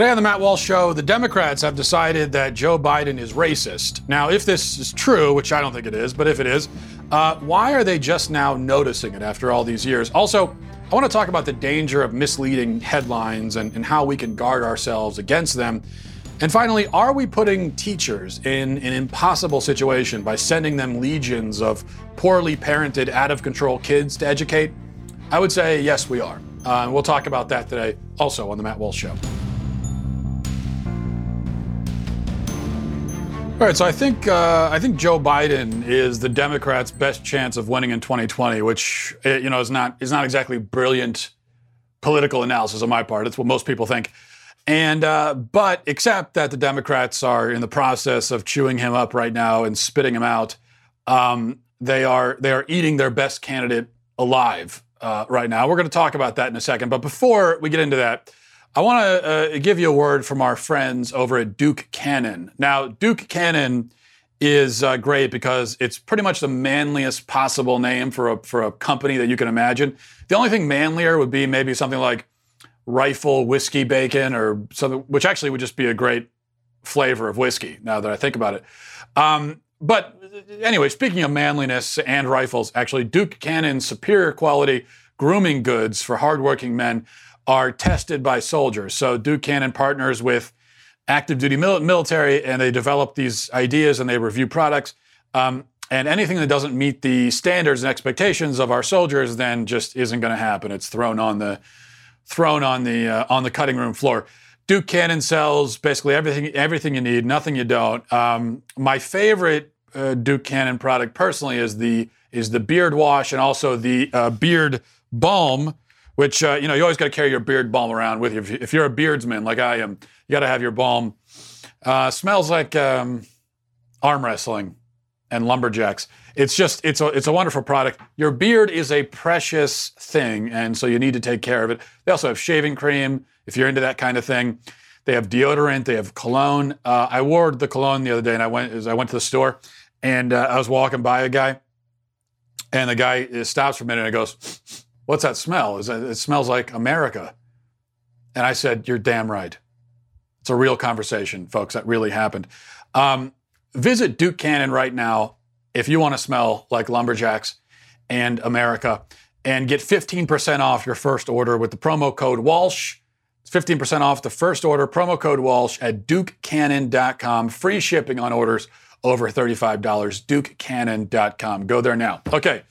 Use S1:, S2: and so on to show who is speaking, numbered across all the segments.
S1: Today on the Matt Walsh Show, the Democrats have decided that Joe Biden is racist. Now, if this is true, which I don't think it is, but if it is, uh, why are they just now noticing it after all these years? Also, I want to talk about the danger of misleading headlines and, and how we can guard ourselves against them. And finally, are we putting teachers in an impossible situation by sending them legions of poorly parented, out of control kids to educate? I would say yes, we are. Uh, we'll talk about that today also on the Matt Walsh Show. All right, so I think uh, I think Joe Biden is the Democrats' best chance of winning in 2020, which eh, you know is not is not exactly brilliant political analysis on my part. It's what most people think, and uh, but except that the Democrats are in the process of chewing him up right now and spitting him out. Um, they are they are eating their best candidate alive uh, right now. We're going to talk about that in a second, but before we get into that. I want to uh, give you a word from our friends over at Duke Cannon. Now, Duke Cannon is uh, great because it's pretty much the manliest possible name for a for a company that you can imagine. The only thing manlier would be maybe something like Rifle Whiskey Bacon or something, which actually would just be a great flavor of whiskey. Now that I think about it, um, but anyway, speaking of manliness and rifles, actually, Duke Cannon's superior quality grooming goods for hardworking men are tested by soldiers. So Duke Cannon partners with active duty mil- military and they develop these ideas and they review products. Um, and anything that doesn't meet the standards and expectations of our soldiers then just isn't going to happen. It's thrown on the thrown on the uh, on the cutting room floor. Duke Cannon sells basically everything everything you need, nothing you don't. Um, my favorite uh, Duke Cannon product personally is the is the beard wash and also the uh, beard balm which uh, you know you always got to carry your beard balm around with you. If you're a beardsman like I am, you got to have your balm. Uh, smells like um, arm wrestling and lumberjacks. It's just it's a it's a wonderful product. Your beard is a precious thing, and so you need to take care of it. They also have shaving cream if you're into that kind of thing. They have deodorant. They have cologne. Uh, I wore the cologne the other day, and I went as I went to the store, and uh, I was walking by a guy, and the guy stops for a minute and goes What's that smell? Is it smells like America. And I said, You're damn right. It's a real conversation, folks. That really happened. Um, visit Duke Cannon right now if you want to smell like lumberjacks and America and get 15% off your first order with the promo code Walsh. It's 15% off the first order, promo code Walsh at dukecannon.com. Free shipping on orders over $35. Dukecannon.com. Go there now. Okay.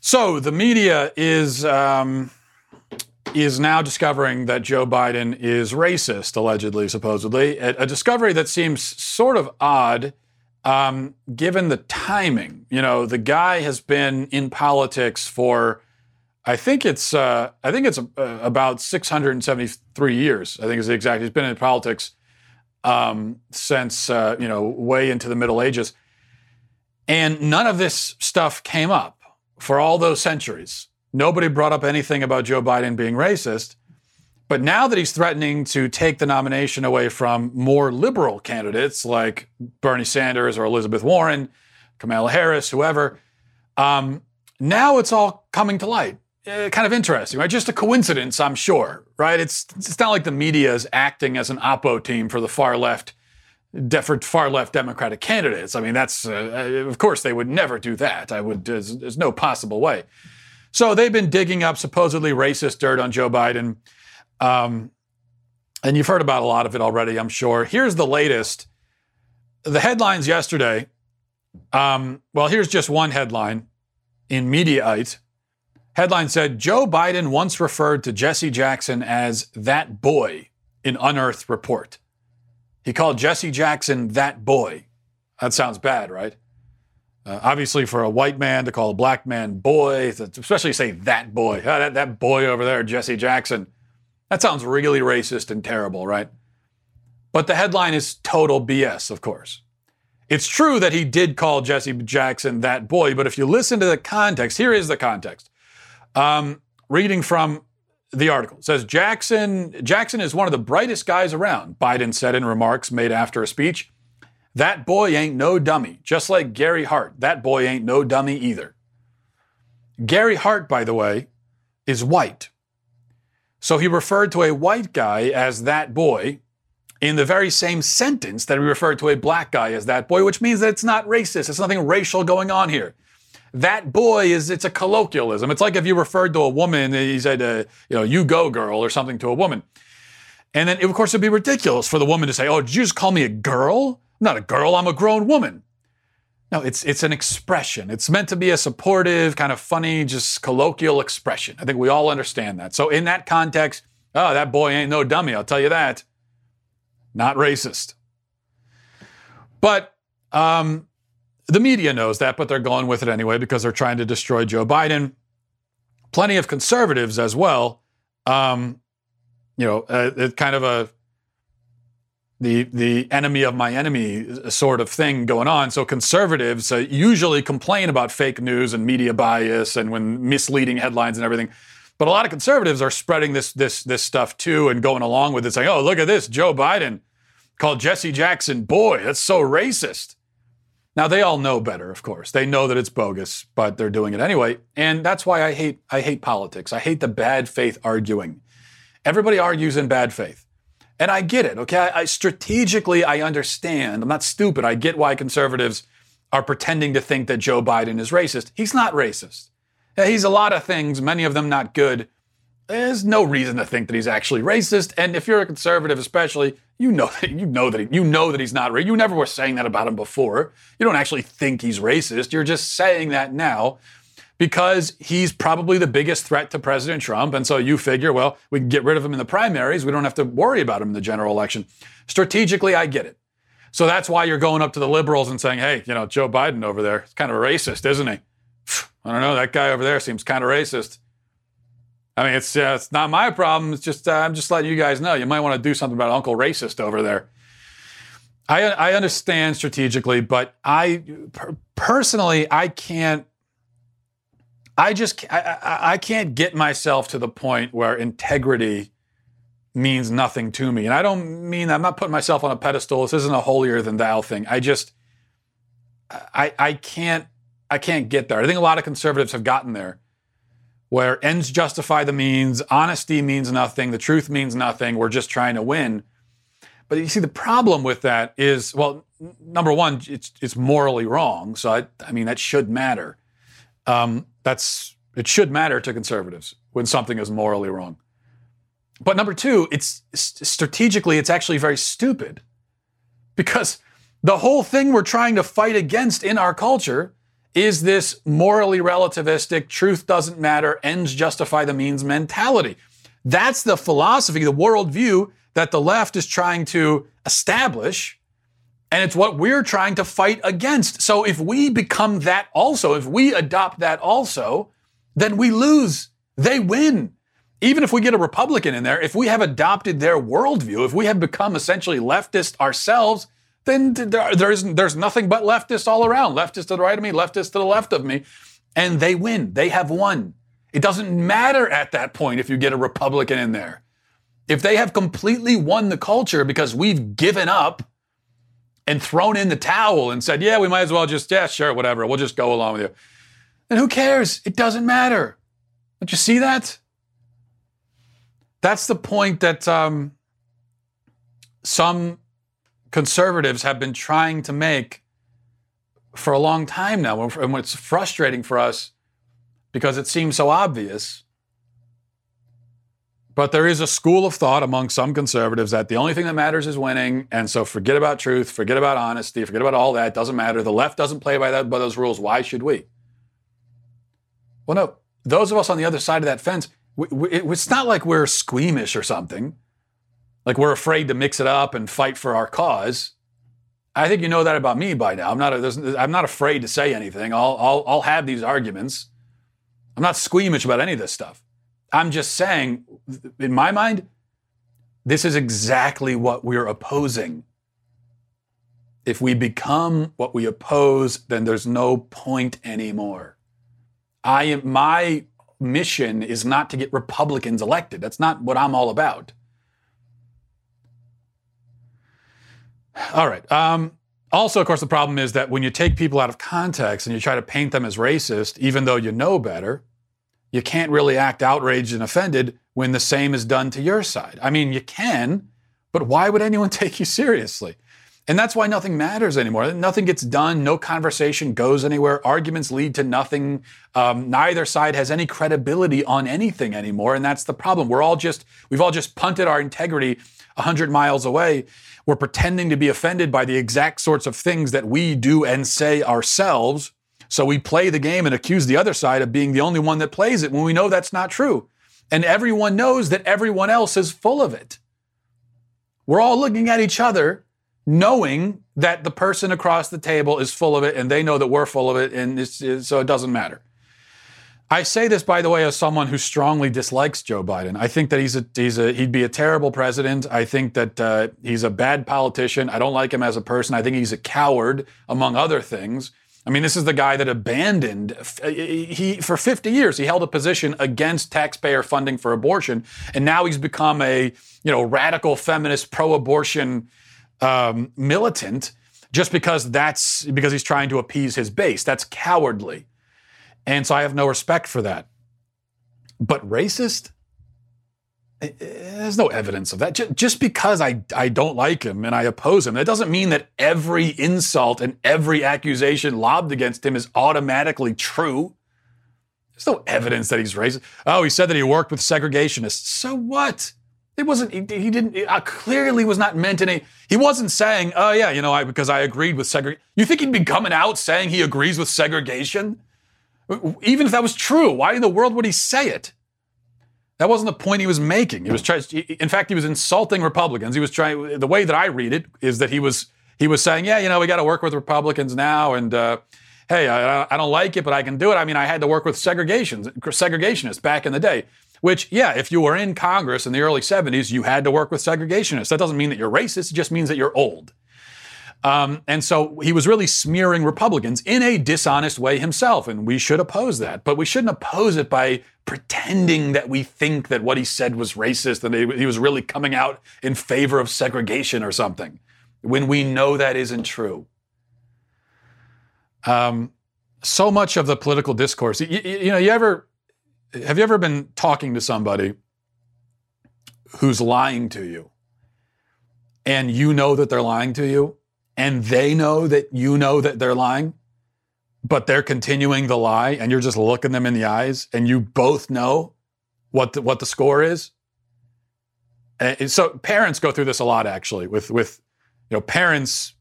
S1: So the media is um, is now discovering that Joe Biden is racist, allegedly, supposedly, a, a discovery that seems sort of odd. Um, given the timing, you know, the guy has been in politics for, I think it's, uh, I think it's uh, about 673 years. I think is the exact. He's been in politics um, since, uh, you know, way into the Middle Ages, and none of this stuff came up for all those centuries. Nobody brought up anything about Joe Biden being racist. But now that he's threatening to take the nomination away from more liberal candidates like Bernie Sanders or Elizabeth Warren, Kamala Harris, whoever, um, now it's all coming to light. Uh, kind of interesting, right? Just a coincidence, I'm sure, right? It's it's not like the media is acting as an oppo team for the far left for far left Democratic candidates. I mean, that's, uh, uh, of course, they would never do that. I would, there's, there's, no possible way. So they've been digging up supposedly racist dirt on Joe Biden. Um, and you've heard about a lot of it already, I'm sure. Here's the latest. The headlines yesterday. Um, well, here's just one headline in Mediaite. Headline said Joe Biden once referred to Jesse Jackson as that boy in Unearthed Report. He called Jesse Jackson that boy. That sounds bad, right? Uh, obviously, for a white man to call a black man boy, especially say that boy, oh, that, that boy over there, Jesse Jackson, that sounds really racist and terrible, right? But the headline is total BS, of course. It's true that he did call Jesse Jackson that boy, but if you listen to the context, here is the context. Um, reading from the article says Jackson Jackson is one of the brightest guys around, Biden said in remarks made after a speech. That boy ain't no dummy, just like Gary Hart. That boy ain't no dummy either. Gary Hart, by the way, is white. So he referred to a white guy as that boy in the very same sentence that he referred to a black guy as that boy, which means that it's not racist. It's nothing racial going on here. That boy is, it's a colloquialism. It's like if you referred to a woman, he said, uh, you know, you go girl or something to a woman. And then, of course, it'd be ridiculous for the woman to say, oh, did you just call me a girl? I'm not a girl, I'm a grown woman. No, it's it's an expression. It's meant to be a supportive, kind of funny, just colloquial expression. I think we all understand that. So in that context, oh, that boy ain't no dummy, I'll tell you that. Not racist. But um, the media knows that, but they're going with it anyway because they're trying to destroy Joe Biden. Plenty of conservatives as well. Um, you know, uh, kind of a the the enemy of my enemy sort of thing going on. So conservatives uh, usually complain about fake news and media bias and when misleading headlines and everything. But a lot of conservatives are spreading this this this stuff too and going along with it, saying, "Oh, look at this, Joe Biden called Jesse Jackson boy. That's so racist." Now they all know better, of course. They know that it's bogus, but they're doing it anyway. And that's why I hate I hate politics. I hate the bad faith arguing. Everybody argues in bad faith. And I get it, okay? I, I, strategically, I understand. I'm not stupid. I get why conservatives are pretending to think that Joe Biden is racist. He's not racist. He's a lot of things, many of them not good. There's no reason to think that he's actually racist. And if you're a conservative, especially, you know that you know that he, you know that he's not racist. You never were saying that about him before. You don't actually think he's racist. You're just saying that now because he's probably the biggest threat to President Trump. And so you figure, well, we can get rid of him in the primaries. We don't have to worry about him in the general election. Strategically, I get it. So that's why you're going up to the liberals and saying, hey, you know, Joe Biden over there is kind of a racist, isn't he? I don't know. That guy over there seems kind of racist. I mean, it's uh, it's not my problem. It's just uh, I'm just letting you guys know. You might want to do something about Uncle Racist over there. I I understand strategically, but I per- personally I can't I just I, I can't get myself to the point where integrity means nothing to me. And I don't mean I'm not putting myself on a pedestal. This isn't a holier than thou thing. I just I I can't I can't get there. I think a lot of conservatives have gotten there where ends justify the means, honesty means nothing, the truth means nothing, we're just trying to win. But you see, the problem with that is, well, number one, it's it's morally wrong. So I, I mean, that should matter. Um, that's it should matter to conservatives when something is morally wrong. But number two, it's strategically, it's actually very stupid because the whole thing we're trying to fight against in our culture is this morally relativistic, truth doesn't matter, ends justify the means mentality. That's the philosophy, the worldview that the left is trying to establish and it's what we're trying to fight against. So if we become that also, if we adopt that also, then we lose. They win. Even if we get a Republican in there, if we have adopted their worldview, if we have become essentially leftist ourselves, then there's, there's nothing but leftists all around. leftists to the right of me, leftists to the left of me. And they win. They have won. It doesn't matter at that point if you get a Republican in there. If they have completely won the culture because we've given up and thrown in the towel and said, yeah, we might as well just, yeah, sure, whatever, we'll just go along with you. Then who cares? It doesn't matter. Don't you see that? That's the point that um, some conservatives have been trying to make for a long time now. And it's frustrating for us because it seems so obvious. But there is a school of thought among some conservatives that the only thing that matters is winning. And so forget about truth, forget about honesty, forget about all that. It doesn't matter. The left doesn't play by, that, by those rules. Why should we? Well, no, those of us on the other side of that fence, we, we, it's not like we're squeamish or something, like we're afraid to mix it up and fight for our cause. I think you know that about me by now. I'm not, I'm not afraid to say anything. I'll, I'll, I'll have these arguments. I'm not squeamish about any of this stuff. I'm just saying, in my mind, this is exactly what we're opposing. If we become what we oppose, then there's no point anymore. I my mission is not to get Republicans elected. That's not what I'm all about. All right. Um, also, of course, the problem is that when you take people out of context and you try to paint them as racist, even though you know better, you can't really act outraged and offended when the same is done to your side? I mean, you can, but why would anyone take you seriously? And that's why nothing matters anymore. Nothing gets done. No conversation goes anywhere. Arguments lead to nothing. Um, neither side has any credibility on anything anymore. And that's the problem. We're all just, we've all just punted our integrity 100 miles away. We're pretending to be offended by the exact sorts of things that we do and say ourselves. So we play the game and accuse the other side of being the only one that plays it when we know that's not true. And everyone knows that everyone else is full of it. We're all looking at each other knowing that the person across the table is full of it and they know that we're full of it, and so it doesn't matter. I say this, by the way, as someone who strongly dislikes Joe Biden. I think that he's a, he's a he'd be a terrible president. I think that uh, he's a bad politician. I don't like him as a person. I think he's a coward, among other things. I mean, this is the guy that abandoned he for 50 years. He held a position against taxpayer funding for abortion, and now he's become a you know radical feminist, pro-abortion um, militant just because that's because he's trying to appease his base. That's cowardly. And so I have no respect for that. But racist? There's no evidence of that. Just because I, I don't like him and I oppose him, that doesn't mean that every insult and every accusation lobbed against him is automatically true. There's no evidence that he's racist. Oh, he said that he worked with segregationists. So what? It wasn't, he, he didn't, it uh, clearly was not meant in a, he wasn't saying, oh yeah, you know, I, because I agreed with segregation. You think he'd be coming out saying he agrees with segregation? Even if that was true, why in the world would he say it? That wasn't the point he was making. He was trying, in fact, he was insulting Republicans. He was trying, the way that I read it is that he was, he was saying, yeah, you know, we got to work with Republicans now. And, uh, hey, I, I don't like it, but I can do it. I mean, I had to work with segregation, segregationists back in the day. Which, yeah, if you were in Congress in the early 70s, you had to work with segregationists. That doesn't mean that you're racist, it just means that you're old. Um, and so he was really smearing Republicans in a dishonest way himself, and we should oppose that. But we shouldn't oppose it by pretending that we think that what he said was racist and he was really coming out in favor of segregation or something, when we know that isn't true. Um, so much of the political discourse, you, you know, you ever have you ever been talking to somebody who's lying to you and you know that they're lying to you and they know that you know that they're lying, but they're continuing the lie and you're just looking them in the eyes and you both know what the, what the score is? And so parents go through this a lot actually with with you know parents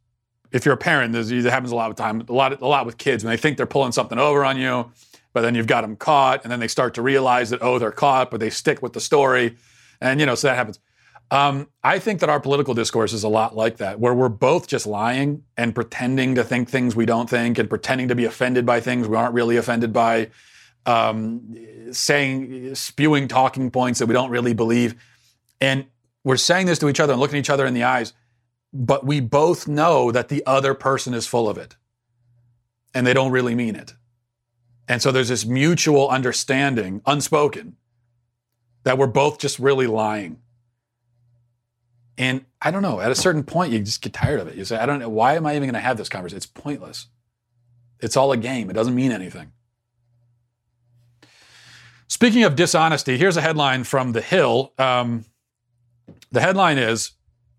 S1: if you're a parent this happens a lot of time a lot a lot with kids when they think they're pulling something over on you but then you've got them caught, and then they start to realize that, oh, they're caught, but they stick with the story. And, you know, so that happens. Um, I think that our political discourse is a lot like that, where we're both just lying and pretending to think things we don't think and pretending to be offended by things we aren't really offended by, um, saying, spewing talking points that we don't really believe. And we're saying this to each other and looking each other in the eyes, but we both know that the other person is full of it and they don't really mean it. And so there's this mutual understanding, unspoken, that we're both just really lying. And I don't know, at a certain point, you just get tired of it. You say, I don't know, why am I even going to have this conversation? It's pointless. It's all a game, it doesn't mean anything. Speaking of dishonesty, here's a headline from The Hill. Um, the headline is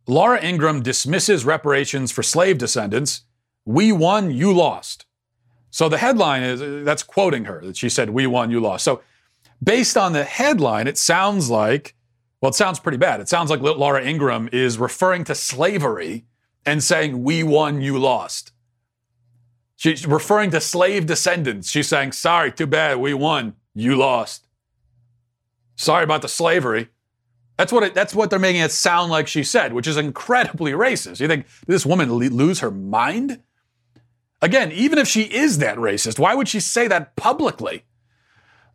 S1: Laura Ingraham dismisses reparations for slave descendants. We won, you lost. So the headline is that's quoting her that she said, We won, you lost. So based on the headline, it sounds like, well, it sounds pretty bad. It sounds like Laura Ingraham is referring to slavery and saying, We won, you lost. She's referring to slave descendants. She's saying, Sorry, too bad, we won, you lost. Sorry about the slavery. That's what it, that's what they're making it sound like she said, which is incredibly racist. You think this woman lose her mind? Again, even if she is that racist, why would she say that publicly?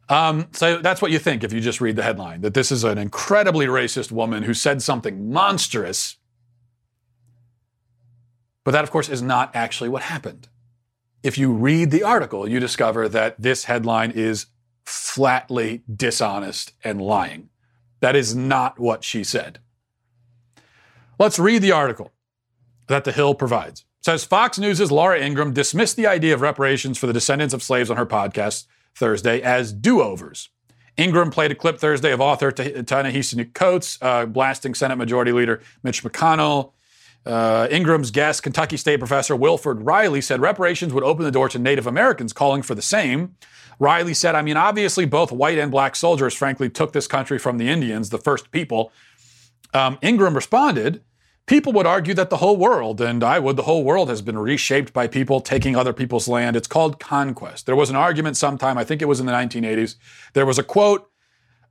S1: Um, so that's what you think if you just read the headline that this is an incredibly racist woman who said something monstrous. But that, of course, is not actually what happened. If you read the article, you discover that this headline is flatly dishonest and lying. That is not what she said. Let's read the article that The Hill provides says Fox News' Laura Ingraham dismissed the idea of reparations for the descendants of slaves on her podcast Thursday as do overs Ingraham played a clip Thursday of author Ta-Nehisi Coates uh, blasting Senate Majority Leader Mitch McConnell. Uh, Ingraham's guest, Kentucky State professor Wilfred Reilly, said reparations would open the door to Native Americans calling for the same. Riley said, I mean, obviously, both white and black soldiers, frankly, took this country from the Indians, the first people. Um, Ingraham responded, People would argue that the whole world, and I would, the whole world has been reshaped by people taking other people's land. It's called conquest. There was an argument sometime, I think it was in the 1980s. There was a quote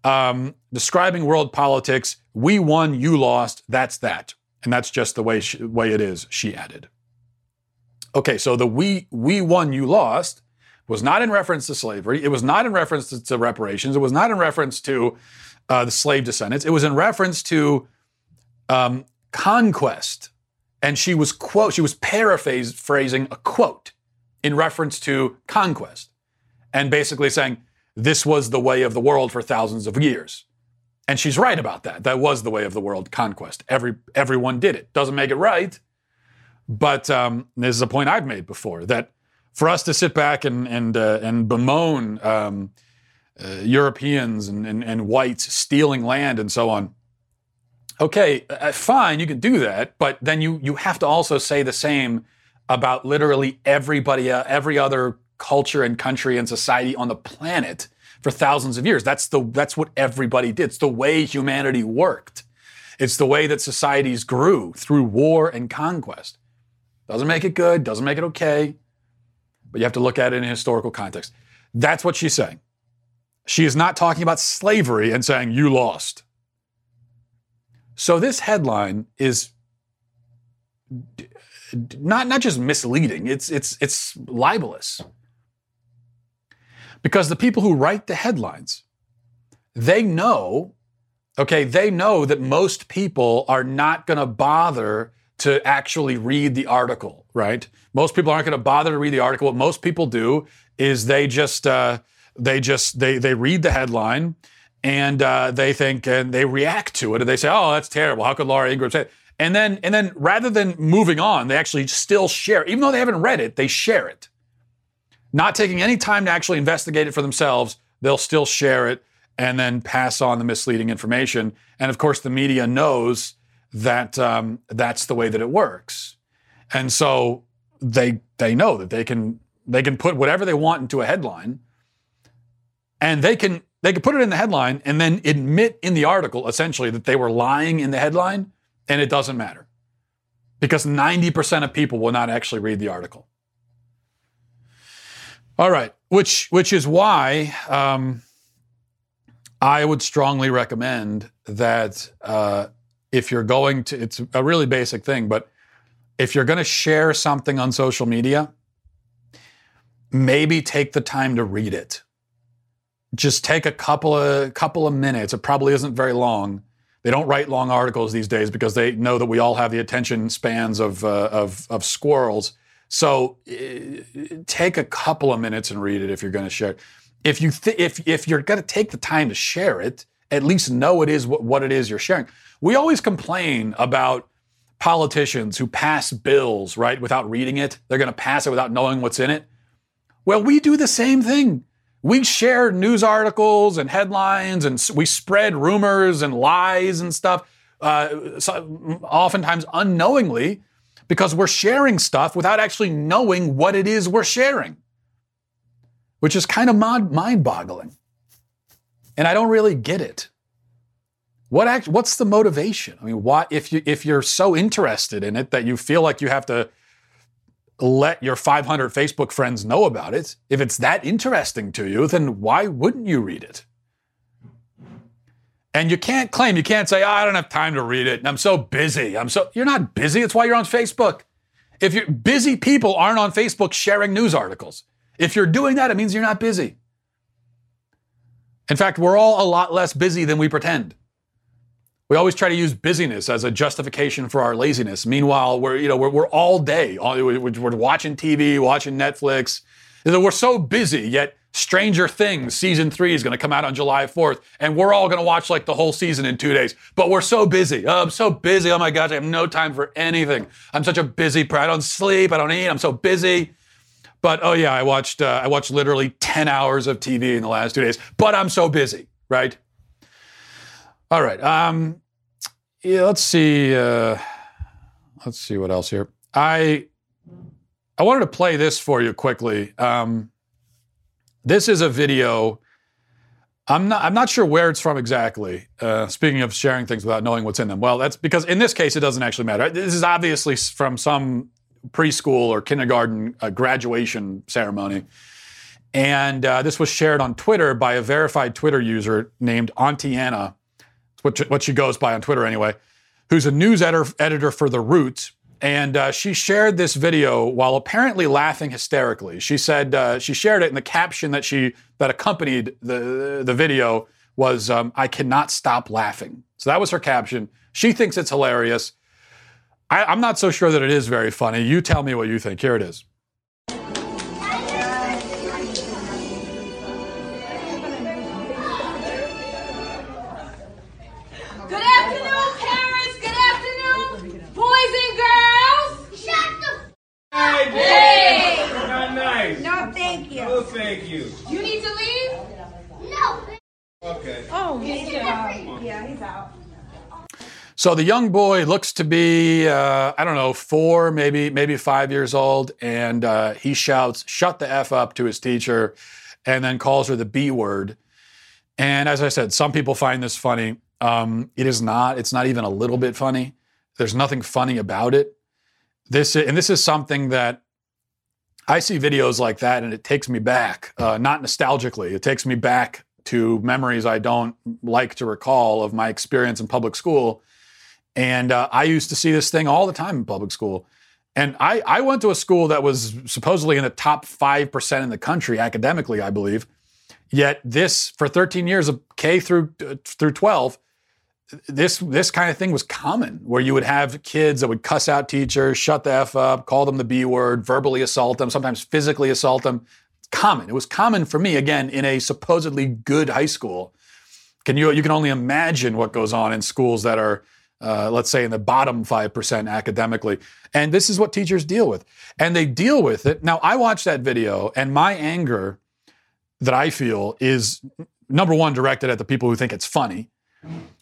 S1: um, describing world politics We won, you lost, that's that. And that's just the way, she, way it is, she added. Okay, so the we, we won, you lost was not in reference to slavery. It was not in reference to, to reparations. It was not in reference to uh, the slave descendants. It was in reference to um, conquest. And she was quote, she was paraphrasing a quote in reference to conquest and basically saying this was the way of the world for thousands of years. And she's right about that. That was the way of the world, conquest. Every everyone did it. Doesn't make it right, but um, this is a point I've made before that for us to sit back and and uh, and bemoan um, uh, Europeans and, and, and whites stealing land and so on. Okay, uh, fine, you can do that, but then you you have to also say the same about literally everybody, uh, every other culture and country and society on the planet for thousands of years. That's the that's what everybody did. It's the way humanity worked. It's the way that societies grew through war and conquest. Doesn't make it good, doesn't make it okay but you have to look at it in a historical context. That's what she's saying. She is not talking about slavery and saying, you lost. So this headline is not, not just misleading, it's, it's, it's libelous. Because the people who write the headlines, they know, okay, they know that most people are not going to bother to actually read the article, right? Most people aren't going to bother to read the article. What most people do is they just uh, they just they they read the headline and uh, they think and they react to it and they say, "Oh, that's terrible. How could Laura Ingraham say?" It? And then and then rather than moving on, they actually still share, even though they haven't read it, they share it, not taking any time to actually investigate it for themselves. They'll still share it and then pass on the misleading information. And of course, the media knows that um, that's the way that it works. And so they they know that they can they can put whatever they want into a headline, and they can they could put it in the headline and then admit in the article essentially that they were lying in the headline, and it doesn't matter because 90% of people will not actually read the article. All right, which which is why um, I would strongly recommend that uh, if you're going to, it's a really basic thing, but if you're going to share something on social media, maybe take the time to read it. Just take a couple of couple of minutes. It probably isn't very long. They don't write long articles these days because they know that we all have the attention spans of uh, of, of squirrels. So uh, take a couple of minutes and read it if you're going to share it. If you th- if if you're going to take the time to share it, at least know it is what, what it is you're sharing. We always complain about politicians who pass bills, right, without reading it. They're going to pass it without knowing what's in it. Well, we do the same thing. We share news articles and headlines and we spread rumors and lies and stuff, uh, so oftentimes unknowingly, because we're sharing stuff without actually knowing what it is we're sharing, which is kind of mind boggling. And I don't really get it. What act, what's the motivation? I mean, why if you if you're so interested in it that you feel like you have to let your 500 Facebook friends know about it, if it's that interesting to you, then why wouldn't you read it? And you can't claim, you can't say, oh, I don't have time to read it. And I'm so busy. I'm so, you're not busy. It's why you're on Facebook. If you're busy people aren't on Facebook sharing news articles. If you're doing that, it means you're not busy. In fact, we're all a lot less busy than we pretend. We always try to use busyness as a justification for our laziness. Meanwhile, we're you know we're, we're all day we're, watching TV, watching Netflix. We're so busy. Yet Stranger Things season three is going to come out on July 4th, and we're all going to watch like the whole season in two days. But we're so busy. Oh, I'm so busy. Oh my gosh, I have no time for anything. I'm such a busy. I don't sleep. I don't eat. I'm so busy. But oh yeah, I watched uh, I watched literally 10 hours of TV in the last two days. But I'm so busy. right? All right. Um, yeah, let's see. Uh, let's see what else here. I I wanted to play this for you quickly. Um, this is a video. I'm not. I'm not sure where it's from exactly. Uh, speaking of sharing things without knowing what's in them, well, that's because in this case it doesn't actually matter. This is obviously from some preschool or kindergarten uh, graduation ceremony, and uh, this was shared on Twitter by a verified Twitter user named Auntie Anna, what what she goes by on Twitter anyway, who's a news editor for The Root, and uh, she shared this video while apparently laughing hysterically. She said uh, she shared it, and the caption that she that accompanied the the video was um, "I cannot stop laughing." So that was her caption. She thinks it's hilarious. I, I'm not so sure that it is very funny. You tell me what you think. Here it is.
S2: Thank you.
S3: You
S4: need to leave.
S2: No.
S3: Okay.
S2: Oh, he's out. Yeah, he's out.
S1: So the young boy looks to be, uh, I don't know, four, maybe maybe five years old, and uh, he shouts, "Shut the f up!" to his teacher, and then calls her the b word. And as I said, some people find this funny. Um, it is not. It's not even a little bit funny. There's nothing funny about it. This and this is something that I see videos like that, and it takes me back, uh, not nostalgically. It takes me back to memories I don't like to recall of my experience in public school. And uh, I used to see this thing all the time in public school. And I, I went to a school that was supposedly in the top 5% in the country academically, I believe. Yet this, for 13 years of K through, uh, through 12, this this kind of thing was common where you would have kids that would cuss out teachers, shut the F up, call them the B word, verbally assault them, sometimes physically assault them. Common. It was common for me, again, in a supposedly good high school. Can you you can only imagine what goes on in schools that are uh, let's say in the bottom 5% academically. And this is what teachers deal with. And they deal with it. Now, I watched that video, and my anger that I feel is number one, directed at the people who think it's funny.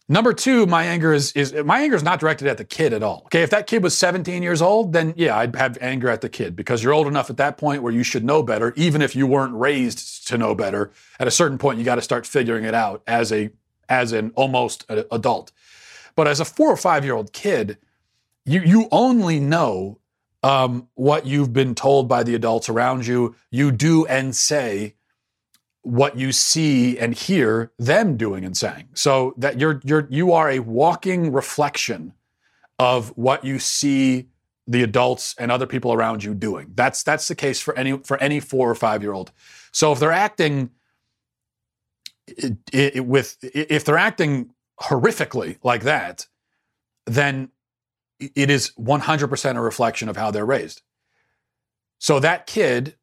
S1: Number two, my anger is, is my anger is not directed at the kid at all. Okay, if that kid was 17 years old, then yeah, I'd have anger at the kid because you're old enough at that point where you should know better, even if you weren't raised to know better. At a certain point, you got to start figuring it out as a as an almost adult. But as a four or five year old kid, you you only know um, what you've been told by the adults around you. You do and say what you see and hear them doing and saying. So that you're you're you are a walking reflection of what you see the adults and other people around you doing. That's that's the case for any for any four or five year old. So if they're acting it, it, with if they're acting horrifically like that, then it is 100% a reflection of how they're raised. So that kid,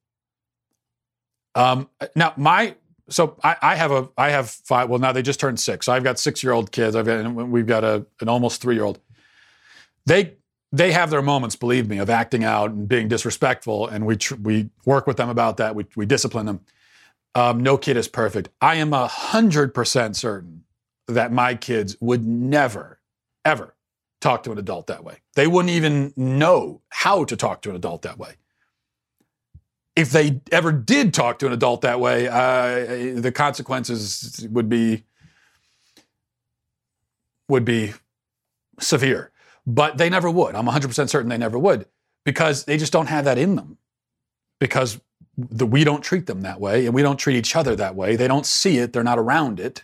S1: um, now my, so I, I, have a, I have five, well now they just turned six. So I've got six year old kids. I've got, we've got a, an almost three year old. They, they have their moments, believe me, of acting out and being disrespectful. And we, tr- we work with them about that. We, we discipline them. Um, no kid is perfect. I am a hundred percent certain that my kids would never, ever talk to an adult that way. They wouldn't even know how to talk to an adult that way. If they ever did talk to an adult that way, uh, the consequences would be would be severe. But they never would. I'm 100% certain they never would because they just don't have that in them. Because the, we don't treat them that way and we don't treat each other that way. They don't see it, they're not around it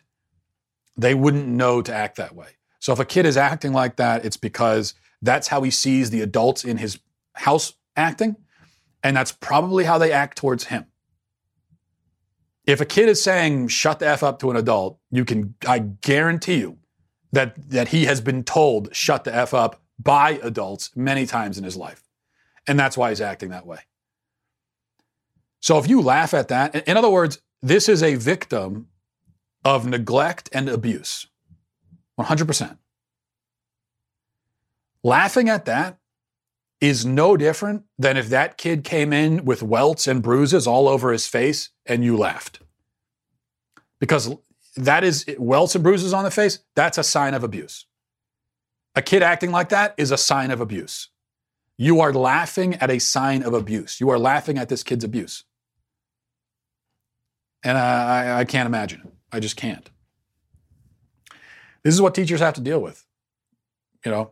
S1: they wouldn't know to act that way. So if a kid is acting like that, it's because that's how he sees the adults in his house acting, and that's probably how they act towards him. If a kid is saying shut the f up to an adult, you can I guarantee you that that he has been told shut the f up by adults many times in his life. And that's why he's acting that way. So if you laugh at that, in other words, this is a victim of neglect and abuse. 100%. Laughing at that is no different than if that kid came in with welts and bruises all over his face and you laughed. Because that is welts and bruises on the face. That's a sign of abuse. A kid acting like that is a sign of abuse. You are laughing at a sign of abuse. You are laughing at this kid's abuse. And I, I, can't imagine it. I just can't. This is what teachers have to deal with. You know,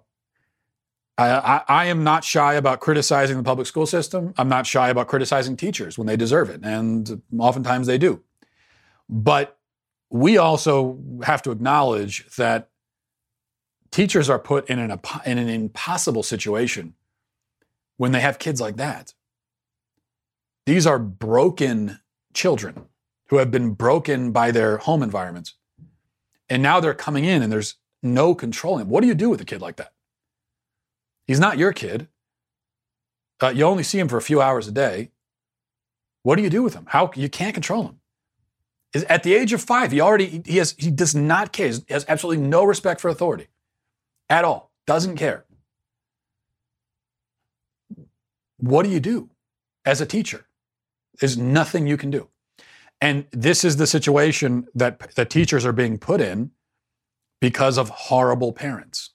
S1: I, I, I am not shy about criticizing the public school system. I'm not shy about criticizing teachers when they deserve it, and oftentimes they do. But we also have to acknowledge that teachers are put in an, in an impossible situation when they have kids like that. These are broken children who have been broken by their home environments. And now they're coming in and there's no controlling. What do you do with a kid like that? He's not your kid. Uh, you only see him for a few hours a day. What do you do with him? How you can't control him. Is at the age of five, he already he has he does not care. He has absolutely no respect for authority at all. Doesn't care. What do you do as a teacher? There's nothing you can do. And this is the situation that, that teachers are being put in because of horrible parents.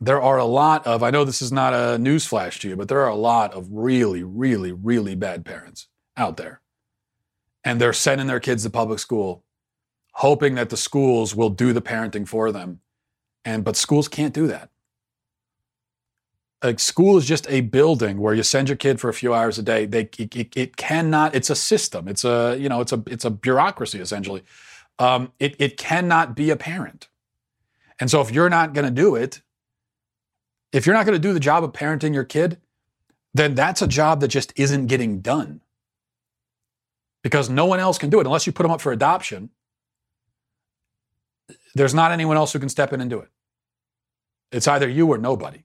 S1: There are a lot of, I know this is not a newsflash to you, but there are a lot of really, really, really bad parents out there. And they're sending their kids to public school, hoping that the schools will do the parenting for them. And but schools can't do that. Like school is just a building where you send your kid for a few hours a day. They it, it, it cannot. It's a system. It's a you know it's a it's a bureaucracy essentially. Um, it it cannot be a parent. And so if you're not going to do it, if you're not going to do the job of parenting your kid, then that's a job that just isn't getting done. Because no one else can do it unless you put them up for adoption. There's not anyone else who can step in and do it. It's either you or nobody.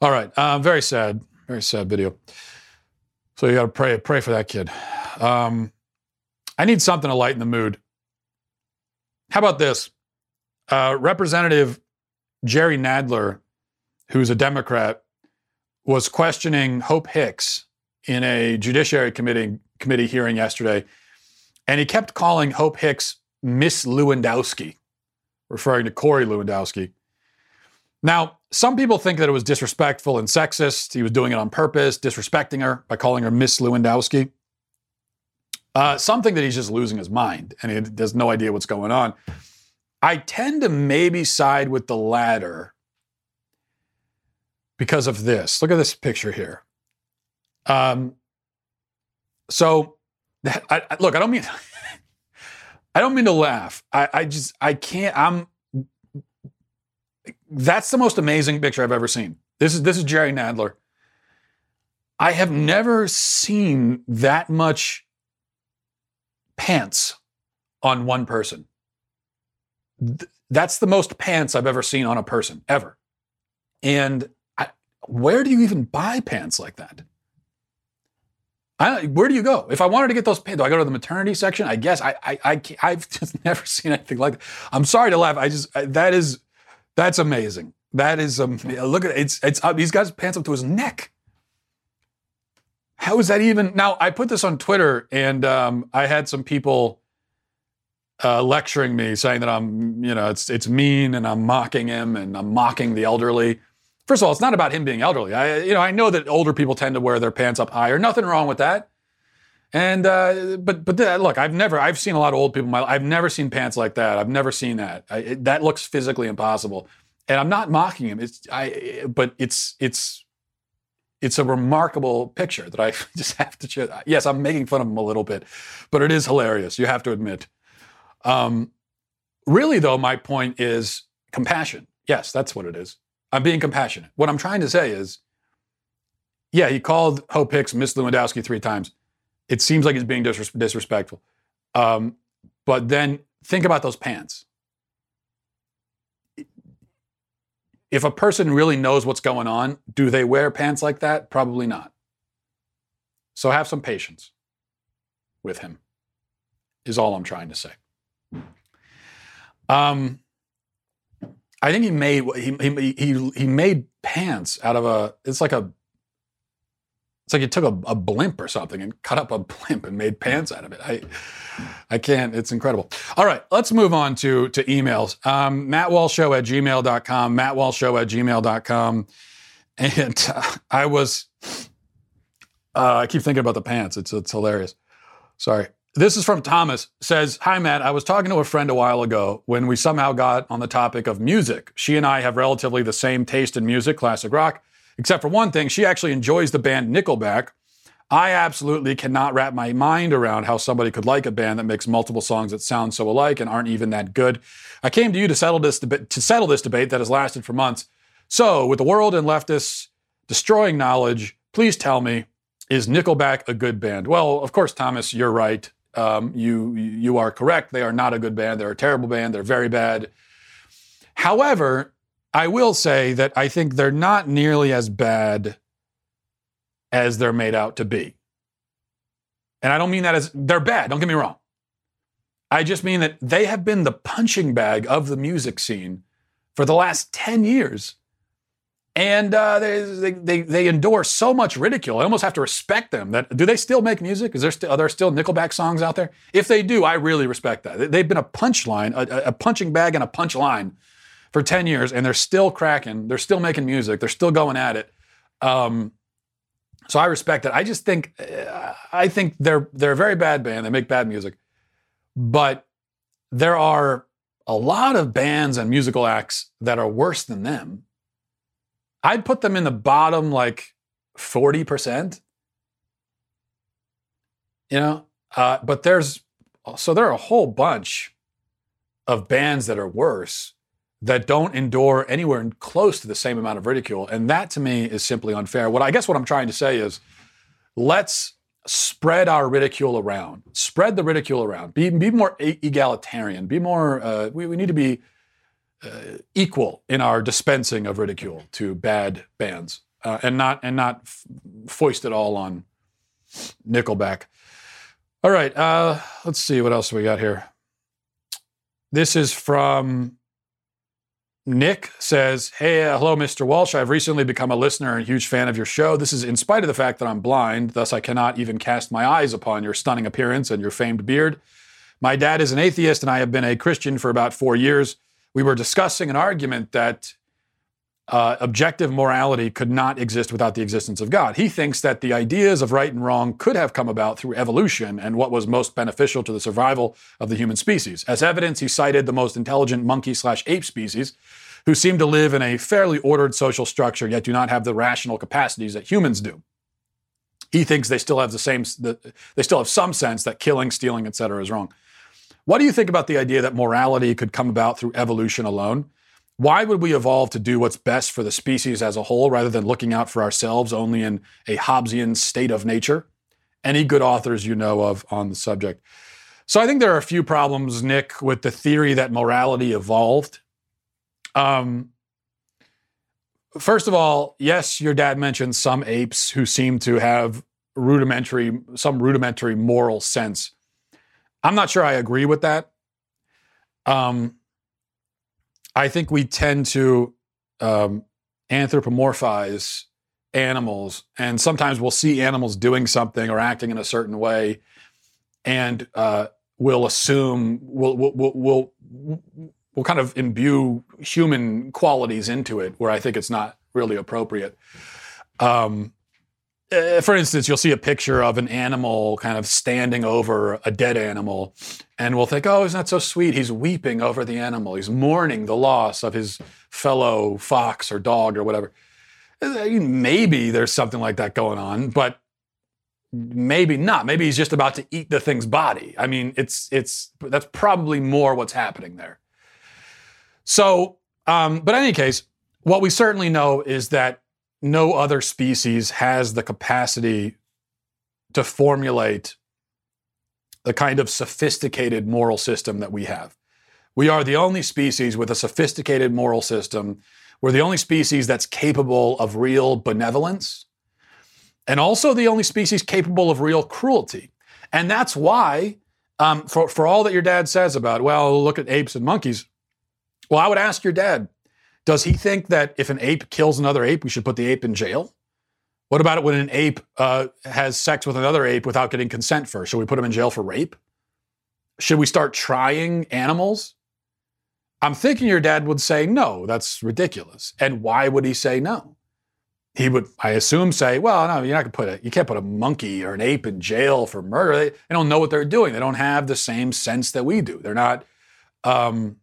S1: All right, uh, very sad, very sad video. So you got to pray, pray for that kid. Um, I need something to lighten the mood. How about this? Uh, Representative Jerry Nadler, who's a Democrat, was questioning Hope Hicks in a Judiciary Committee committee hearing yesterday, and he kept calling Hope Hicks Miss Lewandowski, referring to Corey Lewandowski. Now, some people think that it was disrespectful and sexist. He was doing it on purpose, disrespecting her by calling her Miss Lewandowski. Uh, something that he's just losing his mind and he has no idea what's going on. I tend to maybe side with the latter because of this. Look at this picture here. Um, so, I, I, look, I don't mean, I don't mean to laugh. I, I just, I can't. I'm. That's the most amazing picture I've ever seen. This is this is Jerry Nadler. I have never seen that much pants on one person. Th- that's the most pants I've ever seen on a person ever. And I, where do you even buy pants like that? I, where do you go? If I wanted to get those pants, do I go to the maternity section? I guess I, I, I I've just never seen anything like that. I'm sorry to laugh. I just that is that's amazing. That is um. Look at it. It's it's up. He's got his pants up to his neck. How is that even? Now I put this on Twitter, and um, I had some people uh, lecturing me, saying that I'm, you know, it's it's mean, and I'm mocking him, and I'm mocking the elderly. First of all, it's not about him being elderly. I, you know, I know that older people tend to wear their pants up higher. Nothing wrong with that. And uh, but but th- look, I've never I've seen a lot of old people. My I've never seen pants like that. I've never seen that. I, it, that looks physically impossible. And I'm not mocking him. It's I. But it's it's it's a remarkable picture that I just have to. Share. Yes, I'm making fun of him a little bit, but it is hilarious. You have to admit. Um, really, though, my point is compassion. Yes, that's what it is. I'm being compassionate. What I'm trying to say is, yeah, he called Hope Hicks Miss Lewandowski three times. It seems like he's being disres- disrespectful. Um, but then think about those pants. If a person really knows what's going on, do they wear pants like that? Probably not. So have some patience with him, is all I'm trying to say. Um, I think he made he, he he he made pants out of a. It's like a. It's like he took a, a blimp or something and cut up a blimp and made pants out of it. I, I can't. It's incredible. All right, let's move on to to emails. Um, MattWalshShow at gmail.com. MattWalshShow at gmail.com. And uh, I was, uh, I keep thinking about the pants. It's it's hilarious. Sorry. This is from Thomas. Says, Hi, Matt. I was talking to a friend a while ago when we somehow got on the topic of music. She and I have relatively the same taste in music, classic rock, except for one thing. She actually enjoys the band Nickelback. I absolutely cannot wrap my mind around how somebody could like a band that makes multiple songs that sound so alike and aren't even that good. I came to you to settle this to settle this debate that has lasted for months. So, with the world and leftists destroying knowledge, please tell me, is Nickelback a good band? Well, of course, Thomas, you're right. Um, you you are correct. They are not a good band. They're a terrible band. They're very bad. However, I will say that I think they're not nearly as bad as they're made out to be. And I don't mean that as they're bad. Don't get me wrong. I just mean that they have been the punching bag of the music scene for the last 10 years. And uh, they, they, they endure so much ridicule. I almost have to respect them. That do they still make music? Is there still are there still Nickelback songs out there? If they do, I really respect that. They've been a punchline, a, a punching bag, and a punchline for ten years, and they're still cracking. They're still making music. They're still going at it. Um, so I respect it. I just think uh, I think they're they're a very bad band. They make bad music, but there are a lot of bands and musical acts that are worse than them. I'd put them in the bottom like 40%. You know, uh, but there's so there are a whole bunch of bands that are worse that don't endure anywhere close to the same amount of ridicule. And that to me is simply unfair. What I guess what I'm trying to say is let's spread our ridicule around, spread the ridicule around, be, be more egalitarian, be more, uh, we, we need to be uh, equal in our dispensing of ridicule to bad bands uh, and not, and not f- foist it all on Nickelback. All right, uh, let's see what else we got here. This is from Nick says, Hey, uh, hello, Mr. Walsh. I've recently become a listener and huge fan of your show. This is in spite of the fact that I'm blind, thus, I cannot even cast my eyes upon your stunning appearance and your famed beard. My dad is an atheist, and I have been a Christian for about four years. We were discussing an argument that uh, objective morality could not exist without the existence of God. He thinks that the ideas of right and wrong could have come about through evolution and what was most beneficial to the survival of the human species. As evidence, he cited the most intelligent monkey slash ape species, who seem to live in a fairly ordered social structure, yet do not have the rational capacities that humans do. He thinks they still have the same, they still have some sense that killing, stealing, etc., is wrong. What do you think about the idea that morality could come about through evolution alone? Why would we evolve to do what's best for the species as a whole rather than looking out for ourselves only in a Hobbesian state of nature? Any good authors you know of on the subject? So I think there are a few problems, Nick, with the theory that morality evolved. Um, first of all, yes, your dad mentioned some apes who seem to have rudimentary, some rudimentary moral sense. I'm not sure I agree with that. Um, I think we tend to um, anthropomorphize animals, and sometimes we'll see animals doing something or acting in a certain way, and uh, we'll assume we'll, we'll, we'll, we'll kind of imbue human qualities into it, where I think it's not really appropriate. Um, uh, for instance, you'll see a picture of an animal kind of standing over a dead animal, and we'll think, oh, isn't that so sweet? He's weeping over the animal. He's mourning the loss of his fellow fox or dog or whatever. Uh, maybe there's something like that going on, but maybe not. Maybe he's just about to eat the thing's body. I mean, it's it's that's probably more what's happening there. So, um, but in any case, what we certainly know is that no other species has the capacity to formulate the kind of sophisticated moral system that we have. We are the only species with a sophisticated moral system. We're the only species that's capable of real benevolence, and also the only species capable of real cruelty. And that's why, um, for, for all that your dad says about, well, look at apes and monkeys, well, I would ask your dad, does he think that if an ape kills another ape, we should put the ape in jail? What about it when an ape uh, has sex with another ape without getting consent first? Should we put him in jail for rape? Should we start trying animals? I'm thinking your dad would say no, that's ridiculous. And why would he say no? He would, I assume, say, well, no, you're not gonna put a, you can't put a monkey or an ape in jail for murder. They, they don't know what they're doing. They don't have the same sense that we do. They're not, um,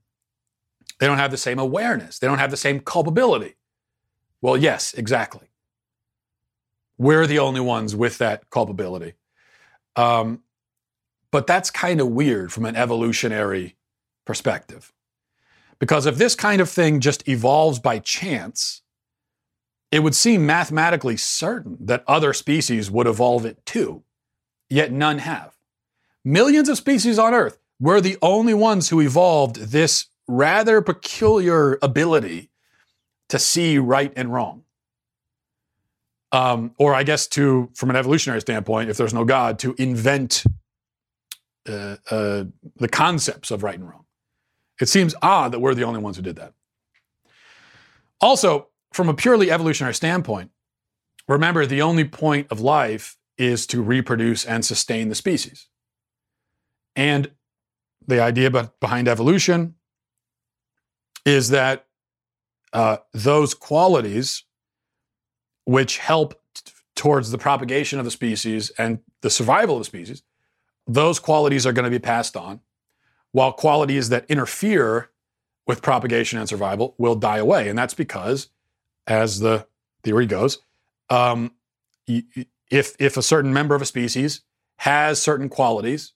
S1: they don't have the same awareness. They don't have the same culpability. Well, yes, exactly. We're the only ones with that culpability. Um, but that's kind of weird from an evolutionary perspective. Because if this kind of thing just evolves by chance, it would seem mathematically certain that other species would evolve it too, yet none have. Millions of species on Earth, we're the only ones who evolved this rather peculiar ability to see right and wrong. Um, or I guess to, from an evolutionary standpoint, if there's no God, to invent uh, uh, the concepts of right and wrong. It seems odd that we're the only ones who did that. Also, from a purely evolutionary standpoint, remember the only point of life is to reproduce and sustain the species. And the idea behind evolution is that uh, those qualities which help t- towards the propagation of the species and the survival of the species, those qualities are going to be passed on, while qualities that interfere with propagation and survival will die away. And that's because, as the theory goes, um, if, if a certain member of a species has certain qualities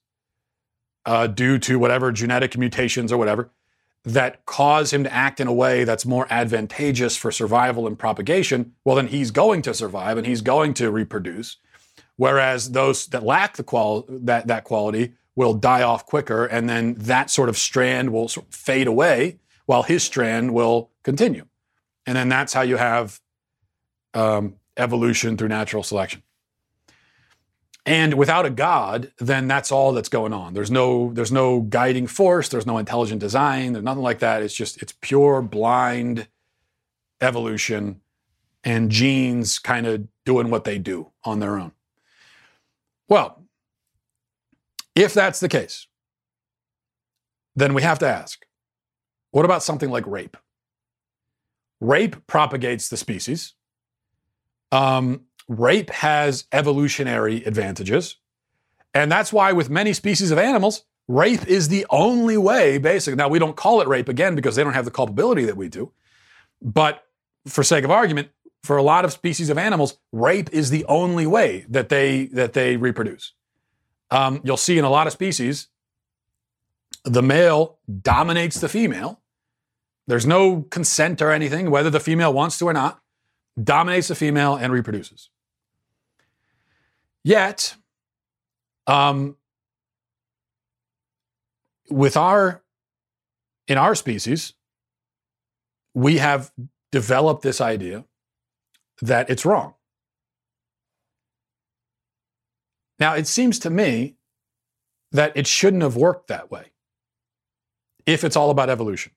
S1: uh, due to whatever genetic mutations or whatever, that cause him to act in a way that's more advantageous for survival and propagation, well, then he's going to survive and he's going to reproduce. Whereas those that lack the qual- that, that quality will die off quicker, and then that sort of strand will sort of fade away while his strand will continue. And then that's how you have um, evolution through natural selection. And without a God, then that's all that's going on. There's no there's no guiding force, there's no intelligent design, there's nothing like that. It's just it's pure blind evolution and genes kind of doing what they do on their own. Well, if that's the case, then we have to ask, what about something like rape? Rape propagates the species. Um, rape has evolutionary advantages. And that's why, with many species of animals, rape is the only way, basically. Now, we don't call it rape again because they don't have the culpability that we do. But for sake of argument, for a lot of species of animals, rape is the only way that they that they reproduce. Um, you'll see in a lot of species, the male dominates the female. There's no consent or anything, whether the female wants to or not, dominates the female and reproduces. Yet, um, with our in our species, we have developed this idea that it's wrong. Now, it seems to me that it shouldn't have worked that way if it's all about evolution.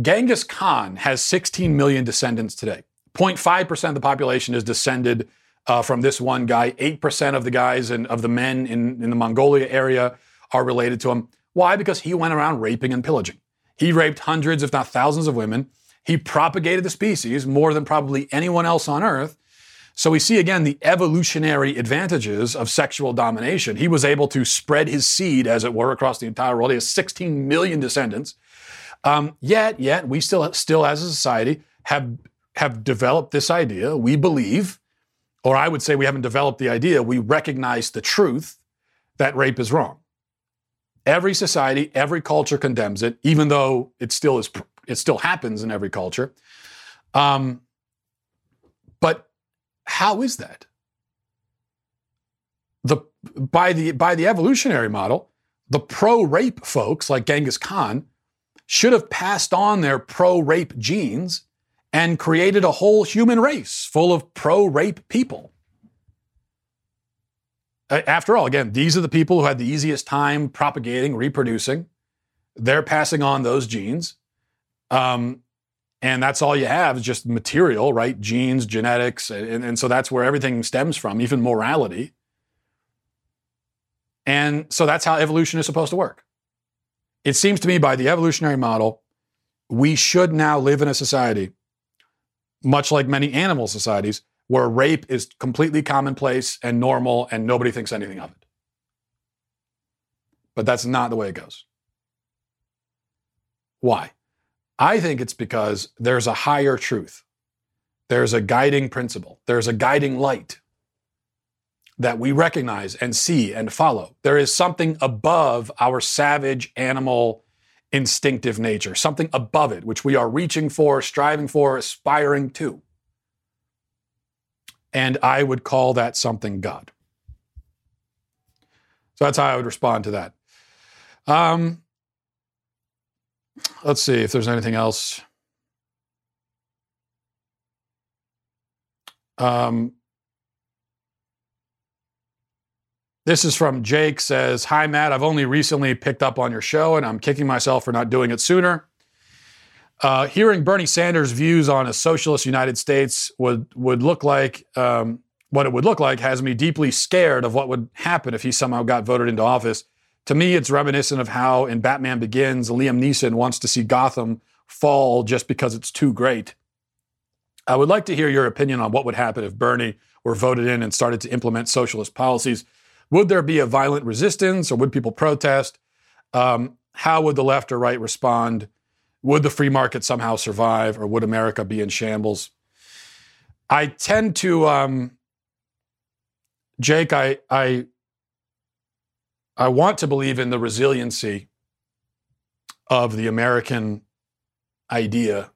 S1: Genghis Khan has 16 million descendants today. 0.5% of the population is descended uh, from this one guy. 8% of the guys and of the men in, in the Mongolia area are related to him. Why? Because he went around raping and pillaging. He raped hundreds, if not thousands, of women. He propagated the species more than probably anyone else on earth. So we see again the evolutionary advantages of sexual domination. He was able to spread his seed, as it were, across the entire world. He has 16 million descendants. Um, yet, yet we still, still as a society have have developed this idea. We believe or I would say we haven't developed the idea, we recognize the truth that rape is wrong. Every society, every culture condemns it, even though it still is it still happens in every culture. Um, but how is that? The by the by the evolutionary model, the pro-rape folks like Genghis Khan should have passed on their pro-rape genes and created a whole human race full of pro rape people. After all, again, these are the people who had the easiest time propagating, reproducing. They're passing on those genes. Um, And that's all you have is just material, right? Genes, genetics. And, and so that's where everything stems from, even morality. And so that's how evolution is supposed to work. It seems to me by the evolutionary model, we should now live in a society, much like many animal societies, where rape is completely commonplace and normal and nobody thinks anything of it. But that's not the way it goes. Why? I think it's because there's a higher truth. There's a guiding principle. There's a guiding light that we recognize and see and follow. There is something above our savage animal instinctive nature, something above it, which we are reaching for, striving for, aspiring to. And I would call that something God. So that's how I would respond to that. Um, let's see if there's anything else. Um, this is from Jake says, Hi, Matt. I've only recently picked up on your show and I'm kicking myself for not doing it sooner. Uh, hearing Bernie Sanders' views on a socialist United States would, would look like um, what it would look like has me deeply scared of what would happen if he somehow got voted into office. To me, it's reminiscent of how in Batman Begins, Liam Neeson wants to see Gotham fall just because it's too great. I would like to hear your opinion on what would happen if Bernie were voted in and started to implement socialist policies. Would there be a violent resistance or would people protest? Um, how would the left or right respond? Would the free market somehow survive or would America be in shambles? I tend to, um, Jake, I, I I want to believe in the resiliency of the American idea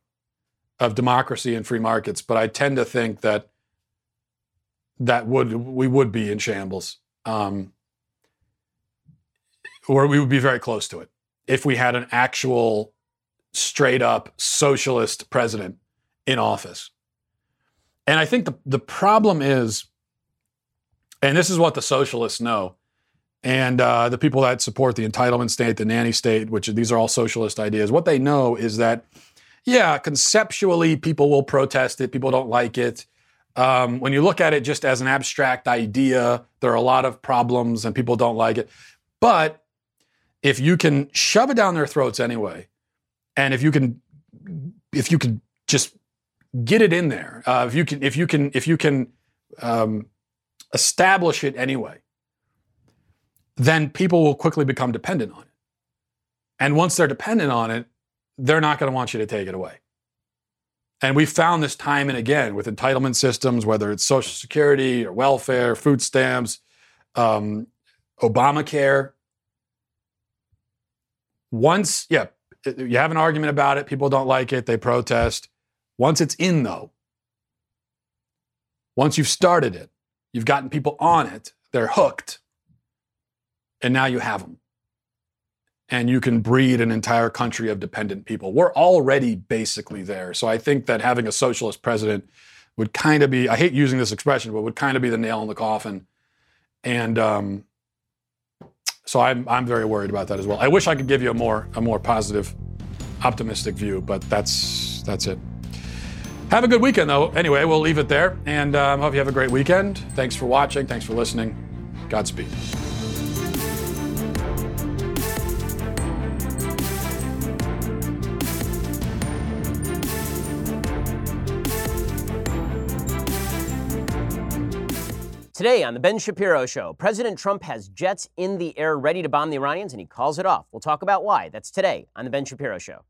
S1: of democracy and free markets, but I tend to think that that would we would be in shambles, um, or we would be very close to it if we had an actual straight up socialist president in office. And I think the the problem is, and this is what the socialists know and uh, the people that support the entitlement state, the nanny state, which these are all socialist ideas, what they know is that, yeah, conceptually, people will protest it, people don't like it. Um, when you look at it just as an abstract idea, there are a lot of problems and people don't like it. But if you can shove it down their throats anyway, and if you can, if you can just get it in there, uh, if you can, if you can, if you can um, establish it anyway, then people will quickly become dependent on it. And once they're dependent on it, they're not going to want you to take it away. And we found this time and again with entitlement systems, whether it's Social Security or welfare, food stamps, um, Obamacare. Once, yeah, you have an argument about it, people don't like it, they protest. Once it's in, though, once you've started it, you've gotten people on it, they're hooked and now you have them. And you can breed an entire country of dependent people. We're already basically there. So I think that having a socialist president would kind of be, I hate using this expression, but would kind of be the nail in the coffin. And um, so I'm, I'm very worried about that as well. I wish I could give you a more, a more positive, optimistic view, but that's, that's it. Have a good weekend, though. Anyway, we'll leave it there. And um, hope you have a great weekend. Thanks for watching. Thanks for listening. Godspeed.
S5: Today on The Ben Shapiro Show, President Trump has jets in the air ready to bomb the Iranians and he calls it off. We'll talk about why. That's today on The Ben Shapiro Show.